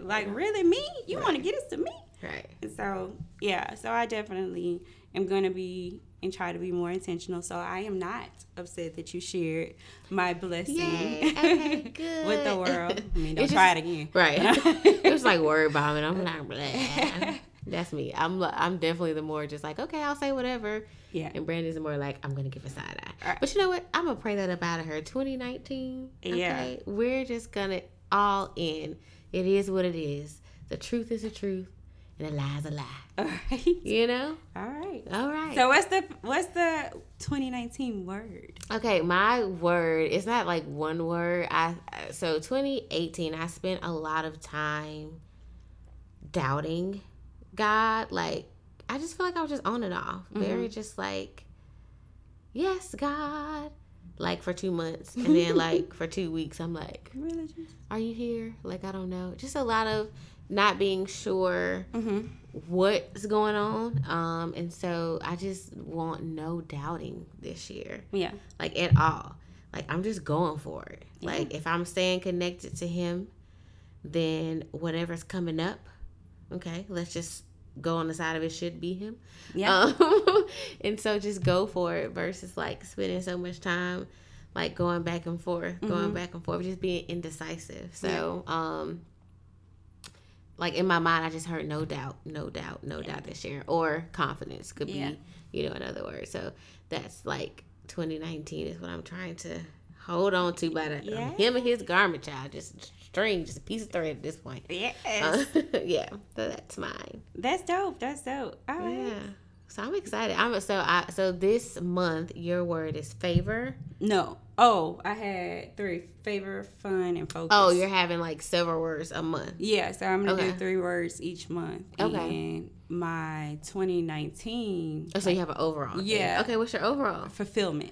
like really me? You right. want to get us to me? Right. And so yeah, so I definitely am gonna be and try to be more intentional. So I am not upset that you shared my blessing okay, with the world. I mean, don't it's try just, it again. Right. it was like word bombing. I'm like, blah. That's me. I'm I'm definitely the more just like, okay, I'll say whatever. Yeah. And Brandy's the more like, I'm gonna give a side eye. Right. But you know what? I'm gonna pray that up out of her. 2019. Okay? Yeah. We're just gonna all in. It is what it is. The truth is the truth and a lie's a lie. All right. You know? All right. All right. So what's the what's the 2019 word? Okay, my word, it's not like one word. I so 2018 I spent a lot of time doubting God. Like I just feel like I was just on and off. Mm-hmm. Very just like, yes, God, like for two months, and then like for two weeks, I'm like, Really? "Are you here?" Like I don't know. Just a lot of not being sure Mm-hmm. what's going on, um, and so I just want no doubting this year, Yeah. like at all. Like I'm just going for it. Like if I'm staying connected to Him, then whatever's coming up, okay, let's just go on the side of it should be Him. Yeah. Um, and so just go for it versus like spending so much time like going back and forth, going back and forth, just being indecisive. So, um, like in my mind, I just heard no doubt, no doubt, no doubt this year, or confidence could Yeah. be, you know, another word. So that's like 2019 is what I'm trying to hold on to by the Yeah. him and his garment child, just string, just a piece of thread at this point. Yes. Uh, yeah, so that's mine. That's dope. That's dope. All right. Yeah. So I'm excited. I'm so I so this month your word is favor. No. Oh, I had three favor, fun, and focus. Oh, you're having like several words a month. Yeah, so I'm gonna Okay. do three words each month. Okay. And my 2019 Oh, so you have an overall. thing. Yeah. Okay, what's your overall? fulfillment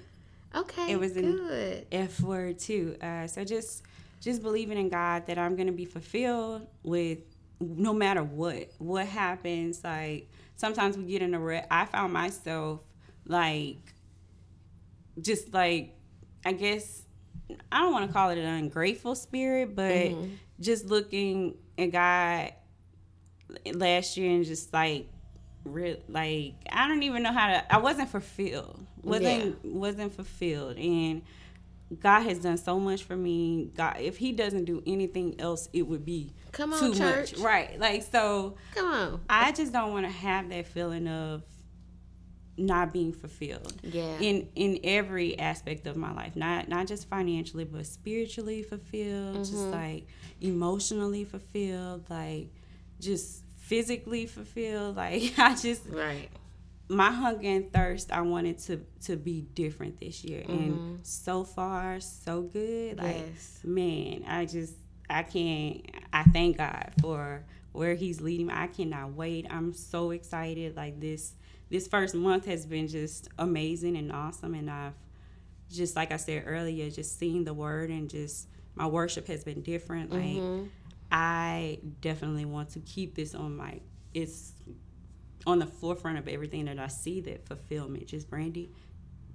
Okay. It was good. F word too. Uh, so just just believing in God that I'm gonna be fulfilled with no matter what what happens. Like sometimes we get in a rut. I found myself like just like I guess I don't want to call it an ungrateful spirit, but Mhm. just looking at God last year and just like real like I don't even know how to I wasn't fulfilled. Wasn't wasn't fulfilled and God has done so much for me. God if he doesn't do anything else it would be Come on, too church. much. Right. Like so Come on. I just don't want to have that feeling of not being fulfilled Yeah. in in every aspect of my life not not just financially but spiritually fulfilled just Mm-hmm. like emotionally fulfilled like just physically fulfilled like i just right. my hunger and thirst i wanted to to be different this year and so far so good like Mm-hmm. Yes. man i just i can't i thank god for where he's leading me. I cannot wait. I'm so excited. Like this this first month has been just amazing and awesome. And i've just like i said earlier just seeing the word and just my worship has been different. Like Mhm. i definitely want to keep this on my it's on the forefront of everything that i see that fulfillment. Just brandy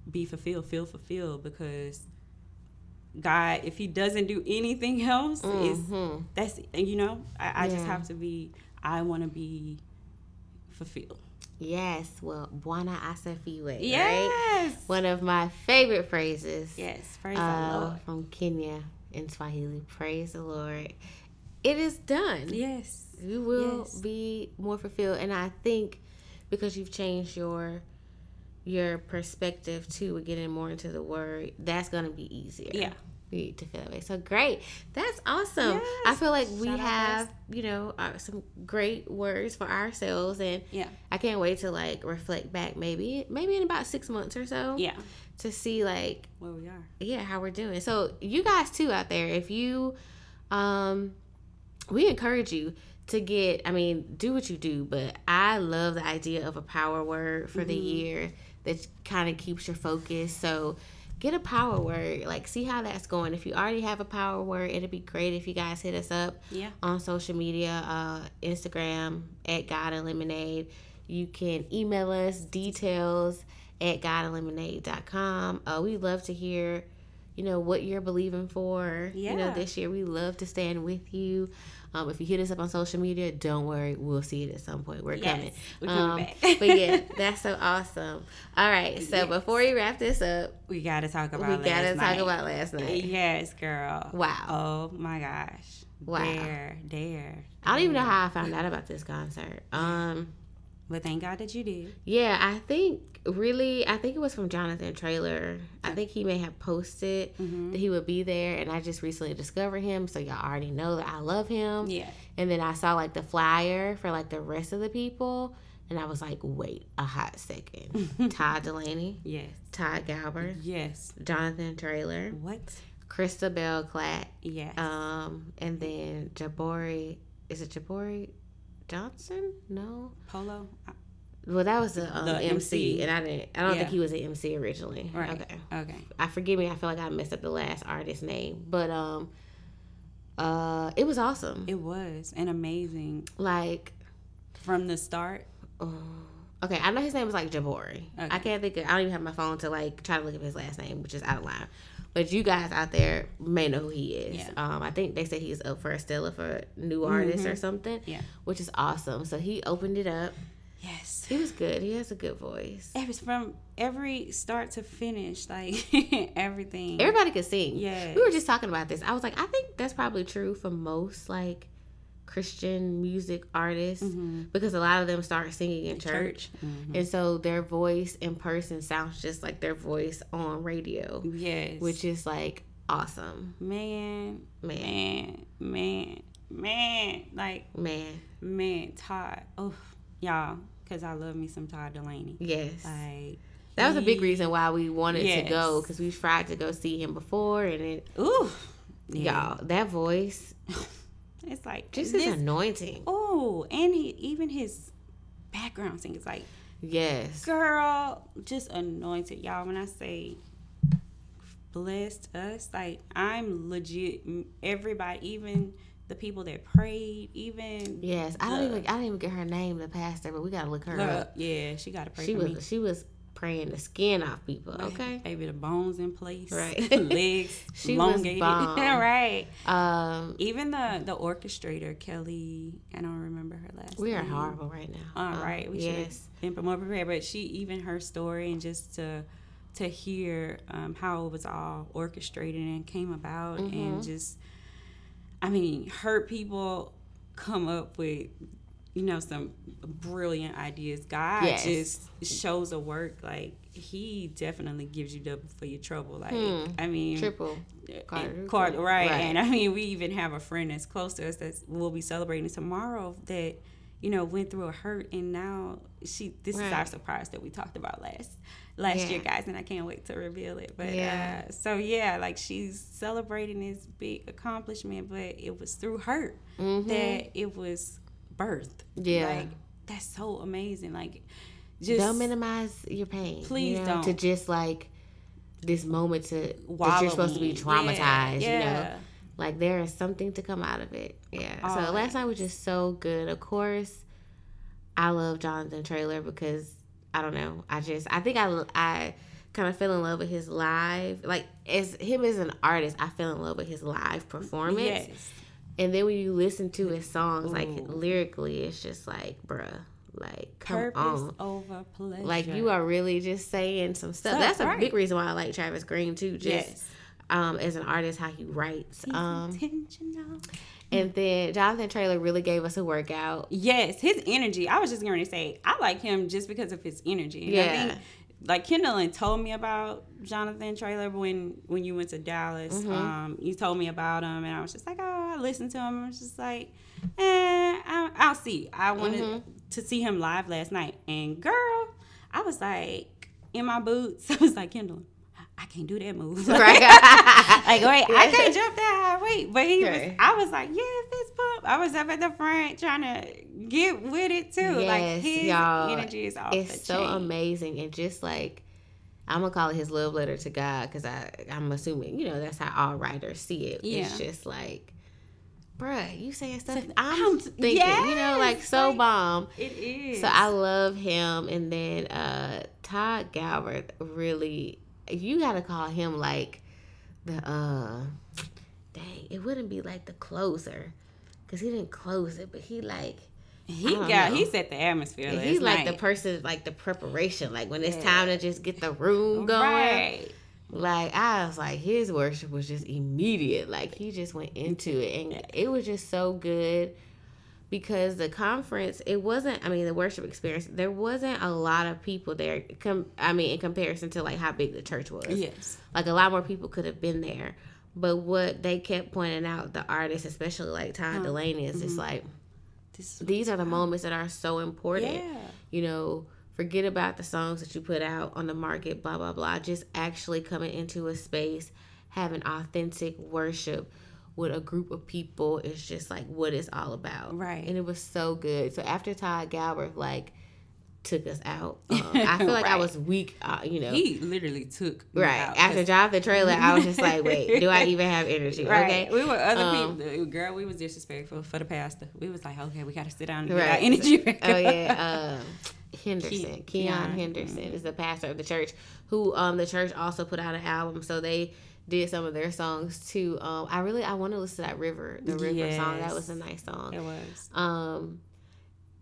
be fulfilled feel fulfilled because god if he doesn't do anything else is Mhm. that's you know i, I just have to be i want to be fulfilled Yes. Well, Bwana asifiwe. Right? yes One of my favorite phrases. yes praise the uh, lord from Kenya in Swahili. Praise the Lord. It is done. yes You will Yes. be more fulfilled, and I think because you've changed your your perspective too, with getting more into the word, that's gonna be easier. Yeah. to feel that way. So great, that's awesome. I feel like we Shout have you know uh, some great words for ourselves, and yeah I can't wait to like reflect back. Maybe maybe in about six months or so. yeah To see like where we are yeah how we're doing so you guys too out there if you um we encourage you to get i mean do what you do but i love the idea of a power word for the year that kind of keeps your focus. So get a power word like see how that's going. If you already have a power word it'd be great if you guys hit us up yeah. on social media uh, instagram at god and lemonade you can email us details at godandlemonade.com uh, we love to hear you know what you're believing for. Yeah. you know this year we love to stand with you um, if you hit us up on social media don't worry we'll see it at some point we're Yes, coming we're coming Um, back. but yeah that's so awesome all right so Yes. before we wrap this up we gotta talk about last night. we gotta talk night. about last night yes girl Wow. oh my gosh Wow. dare dare i don't even know how i found out about this concert um but thank god that you did. Yeah, I think really, I think it was from Jonathan Traylor. I think he may have posted Mm-hmm. that he would be there, and I just recently discovered him, so y'all already know that I love him. yeah. And then I saw like the flyer for like the rest of the people, and I was like, wait a hot second. Todd Dulaney, yes. Todd Galberth, yes. Jonathan Traylor, what? Christabel Clatt, yes. Um, and then Jabori. Is it Jabori Johnson? No. polo Well, that was the, um, The MC, MC. and I didn't. I don't think he was an MC originally. Right. Okay. Okay. I forgive me. I feel like I messed up the last artist name, but um, uh, it was awesome. It was an amazing like, from the start. okay, I know his name was like Jabori. I can't think. Of, I don't even have my phone to like try to look up his last name, which is out of line. But you guys out there may know who he is. Yeah. Um, I think they said he's up for a Stellar for new artist or something. Mm-hmm. Yeah. which is awesome. So he opened it up. Yes. He was good. He has a good voice. It was from every start to finish, like everything. Everybody could sing. Yeah. We were just talking about this. I was like, I think that's probably true for most like Christian music artists because a lot of them start singing in church. Mhm. And so their voice in person sounds just like their voice on radio, Yes. which is like awesome. man, Man. man, man, man, like Man. man, Todd. Oh, y'all, because I love me some Todd Dulaney. Yes. Like that was a big reason why we wanted Yes. to go because we tried to go see him before and it, Ooh, yeah. y'all, that voice, It's like just his anointing. Oh, and he even his background singing is like, Yes. girl, just anointed, y'all. When I say blessed us, like I'm legit. Everybody, even the people that prayed, even Yes, I don't the- even I didn't even get her name, the pastor, but we gotta look her Look, up. yeah, she got to pray She for was me. she was praying the skin off people. Okay, maybe the bones in place. Right. Legs She was elongated. bomb. right. um, Even the the orchestrator, Kelly, I don't remember her last we are name. horrible right now. All Um, right, we should yes, have been more prepared. But she, even her story, and just to to hear um, how it was all orchestrated and came about, Mm-hmm. and just, I mean, her people come up with, you know, some brilliant ideas. God Yes. just shows a work like he definitely gives you double for your trouble. Like, Hmm. I mean, triple. and quadruple. right. Right. And I mean, we even have a friend that's close to us that we'll be celebrating tomorrow that, you know, went through a hurt and now she. This is our surprise that we talked about last last year, guys, and I can't wait to reveal it. But Yeah. uh, so yeah, like she's celebrating this big accomplishment, but it was through hurt Mhm. that it was birthed. Yeah. like that's so amazing. Like, just don't minimize your pain. Please you know, don't. To just like this moment to that you're supposed to be Yeah, traumatized. You know, like there is something to come out of it. Yeah. so Always. last night was just so good. Of course, I love Jonathan Traylor because I don't know. I just I think I I kind of fell in love with his live like as him as an artist. I fell in love with his live performance. Yes. And then when you listen to his songs, like lyrically, it's just like, bruh, like come Purpose on. over pleasure. Like you are really just saying some stuff. Stuff, That's a big reason why I like Travis Greene too. Just Yes. um, as an artist, how he writes. He's Um, intentional. and then Jonathan Traylor really gave us a workout. Yes, his energy. I was just going to say, I like him just because of his energy. And I Yeah. think, like Kendallin told me about Jonathan Traylor when when you went to Dallas. Mm-hmm. Um, you told me about him, and I was just like, oh, I listened to him. I was just like, eh, I, I'll see. I wanted Mm-hmm. to see him live last night, and girl, I was like in my boots. I was like, Kendall, I can't do that move. Right. like wait, I can't jump that high. Wait, but he was. I was like, yeah, fist pump. I was up at the front trying to get with it too. like Yes, his y'all. energy is off the It's so chain. amazing and just like I'm gonna call it his love letter to God because I I'm assuming you know that's how all writers see it. It's just like, bruh, you saying stuff So- I'm I'm- thinking, you know, like so like- bomb. It is. So I love him, and then uh Todd Galberth really, you gotta call him like the uh, dang, it wouldn't be like the closer, cause he didn't close it, but he like. He got know. he set the atmosphere. He's like the person, like the preparation, like when it's Yeah. time to just get the room going. Right. Like I was like, his worship was just immediate. Like he just went into it, and it was just so good because the conference, it wasn't. I mean, the worship experience, there wasn't a lot of people there. Com- I mean, in comparison to like how big the church was, Yes. like a lot more people could have been there. But what they kept pointing out, the artists, especially like Todd uh-huh. Dulaney, is just like This, these are the moments that are so important yeah. you know, forget about the songs that you put out on the market, blah, blah, blah. Just actually coming into a space, having authentic worship with a group of people is just like what it's all about. Right. And it was so good. So after Todd Galberth, like, took us out. Um, I feel like I was weak, uh, you know. He literally took right after Jonathan Traylor, I was just like, wait, do I even have energy? Right. Okay, We were other Um, people. Girl, we was disrespectful for the pastor. We was like, okay, we got to sit down and get Right. our energy back. Oh yeah, um, Henderson, Ke- Keion Henderson mhm. is the pastor of the church. Who um the church also put out an album, so they did some of their songs too. Um, I really I want to listen to that River, the River song. That was a nice song. It was. Um,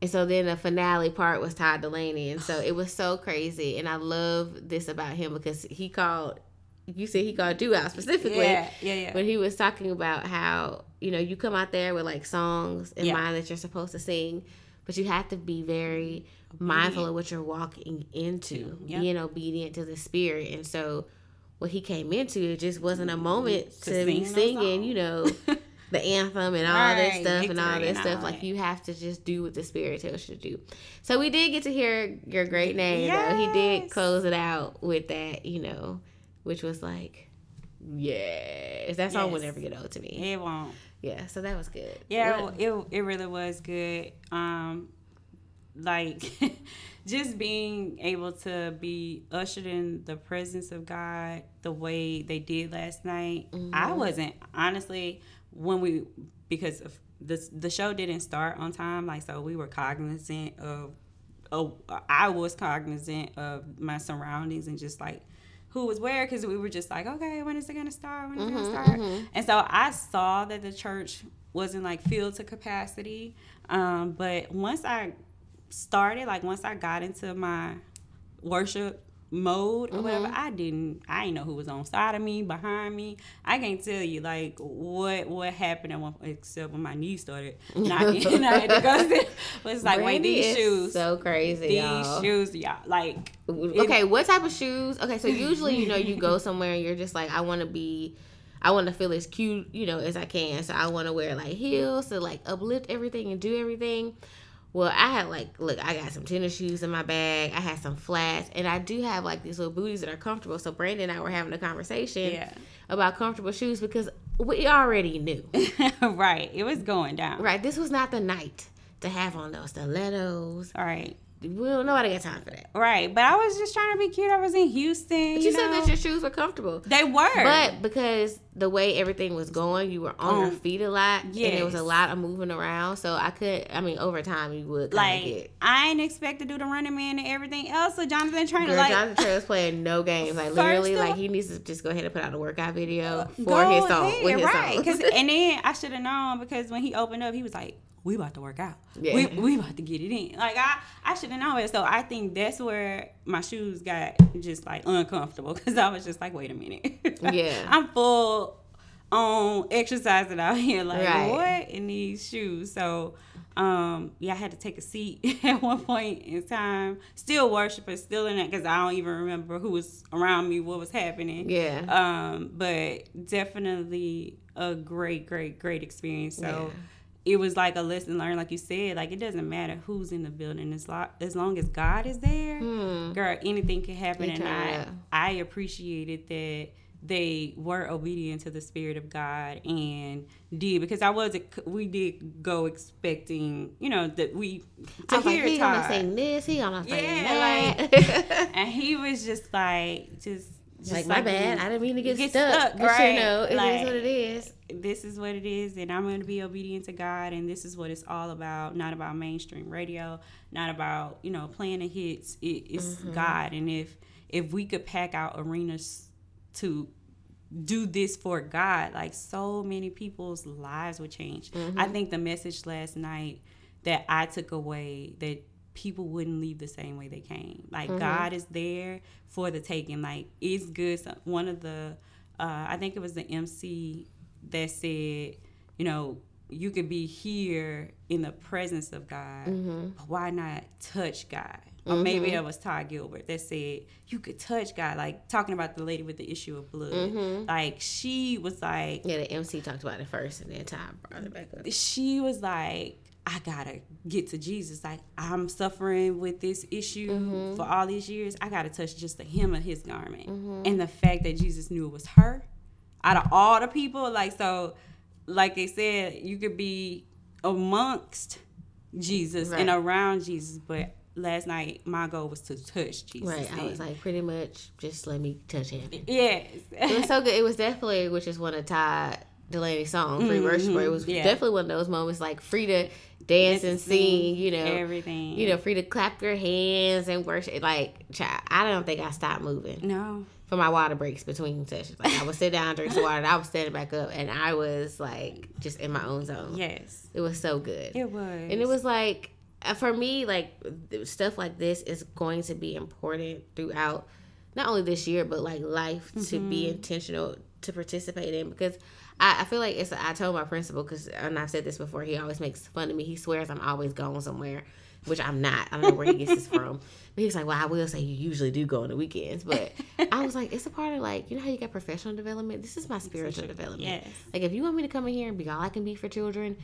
and so then the finale part was Todd Dulaney, and so it was so crazy. And I love this about him because he called. You said he called you out specifically Yeah, yeah, yeah. when he was talking about how you know you come out there with like songs in Yeah. mind that you're supposed to sing, but you have to be very mindful of what you're walking into, Yep. being obedient to the spirit. And so, what he came into, it just wasn't a mm-hmm. moment To to, be singing, you know, the anthem and all this Right, stuff and all this stuff. all Like you have to just do what the spirit tells you to do. So we did get to hear your great name. Though. He did close it out with that, you know, which was like, yes, that song Yes. never get old to me. It won't. Yeah, so that was good. Yeah, What- it, it really was good. Um, like just being able to be ushered in the presence of God the way they did last night. I wasn't honestly when we because of the the show didn't start on time. Like so, we were cognizant of. Oh, I was cognizant of my surroundings and just like who was where because we were just like, okay, when is it gonna start? When is it gonna start? And so I saw that the church wasn't like filled to capacity. Um, but once I started, like once I got into my worship mode or whatever, mm-hmm. I didn't I didn't know who was on side of me, behind me. I can't tell you like what what happened at one except when my knees started knocking and I had to go sit. But it's like, wait, these shoes. so crazy. these y'all. shoes, y'all like okay, what type of shoes? Okay, so usually you know you go somewhere and you're just like, I want to be, I want to feel as cute, you know, as I can. So I want to wear like heels to like uplift everything and do everything. Well, I had like, look, I got some tennis shoes in my bag. I had some flats, and I do have like these little booties that are comfortable. So Brandon and I were having a conversation Yeah. about comfortable shoes because we already knew, right. It was going down. right? This was not the night to have on those stilettos. All right. We don't nobody got time for that. Right. But I was just trying to be cute. I was in Houston. But you you said know? that your shoes were comfortable. they were. But because the way everything was going, you were on your Um, feet a lot, and it was a lot of moving around. So I could, I mean, over time you would like get. I ain't expect to do the running man and everything else. So Jonathan Traylor, Girl, like Jonathan Trail was playing no games. Like literally, of- like he needs to just go ahead and put out a workout video for go his song. ahead, with his right? song. 'Cause- and then I should have known because when he opened up, he was like, "We about to work out. Yeah. We we about to get it in." Like I I should have known it. So I think that's where my shoes got just like uncomfortable because I was just like, "Wait a minute." Yeah. I'm full on exercising out here. Like Right. what in these shoes? So. Um, yeah, I had to take a seat at one point in time. Still worshiping, still in that because I don't even remember who was around me, what was happening. yeah, Um, but definitely a great, great, great experience. So Yeah. It was like a lesson learned, like you said. Like it doesn't matter who's in the building, as long as long as God is there, Hmm. girl, anything can happen. You And I. I appreciated that they were obedient to the spirit of God and did because I wasn't. We did go expecting, you know, that we to I was like, hear he gonna sing this, he gonna sing Yeah, that. and he was just like, just. Just like my bad, I didn't mean to get, get stuck. stuck, But you know, it is Like- what it is. this is what it is and i'm going to be obedient to god and this is what it's all about not about mainstream radio not about you know playing the hits it, it's Mm-hmm. god and if if we could pack out arenas to do this for god like so many people's lives would change Mm-hmm. i think the message last night that i took away that people wouldn't leave the same way they came like Mm-hmm. god is there for the taking like it's good So- one of the uh, i think it was the mc that said, you know, you could be here in the presence of God, but why not touch God? Or maybe that was Todd Galberth that said you could touch God, like talking about the lady with the issue of blood. Like she was like, Yeah, the MC talked about it first, and then Todd brought it back up. she was like, I gotta get to Jesus. Like I'm suffering with this issue mm-hmm. for all these years. I gotta touch just the hem of his garment, mm-hmm. and the fact that Jesus knew it was her. Out of all the people, like so, like they said, you could be amongst Jesus and around Jesus, but last night my goal was to touch Jesus. Right. I was like, pretty much, just let me touch him. yes. it was so good. It was definitely, which is one of Ty Delaney's song, Free Worship. It was Mm-hmm. Yeah. definitely one of those moments like free to dance and sing, you know. everything. You know, free to clap your hands and worship. Like, child, I don't think I stopped moving No. for my water breaks between sessions. Like, I would sit down, drink some water, and I was standing back up, and I was like just in my own zone. Yes. It was so good. It was. And it was like, uh, for me, like stuff like this is going to be important throughout not only this year, but like life to Mm-hmm. be intentional to participate in because I, I feel like it's, I told my principal, because, and I've said this before, he always makes fun of me. He swears I'm always going somewhere, which I'm not. I don't know where he gets this from. But he's like, well, I will say you usually do go on the weekends. But I was like, it's a part of like, you know how you got professional development? This is my spiritual development. Yes. Like, if you want me to come in here and be all I can be for children,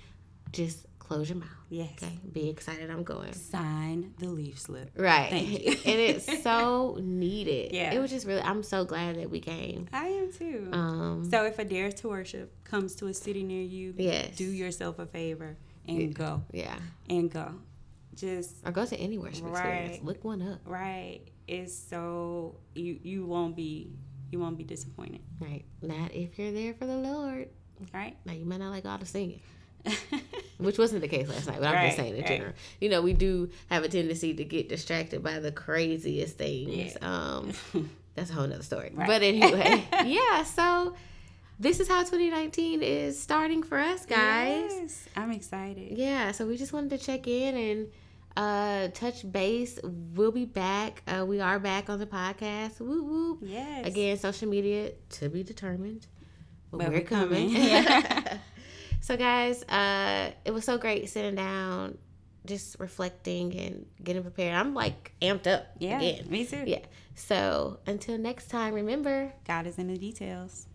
just close your mouth. Yes. Okay, be excited. I'm going. Sign the leaf slip. Right, Thank you. and it's so needed. Yeah. it was just really. I'm so glad that we came. I am too. Um, so if a dare to worship comes to a city near you, Yes. do yourself a favor and go yeah, and go. Just or go to any worship experience. Look one up. right. It's so you you won't be you won't be disappointed. Right, not if you're there for the Lord. Right. Now you might not like all the singing. Which wasn't the case last night, but I'm Right, just saying in right. general. You know, we do have a tendency to get distracted by the craziest things. Um, that's a whole nother story. Right. But anyway, yeah. So this is how 2019 is starting for us, guys. Yes, I'm excited. Yeah. So we just wanted to check in and uh touch base. We'll be back. Uh, we are back on the podcast. Whoop whoop. Yes. Again, social media to be determined. But, But we're, we're coming. coming. so guys, uh it was so great sitting down, just reflecting and getting prepared. I'm like amped up Yeah. again. Me too. Yeah. So until next time, remember God is in the details.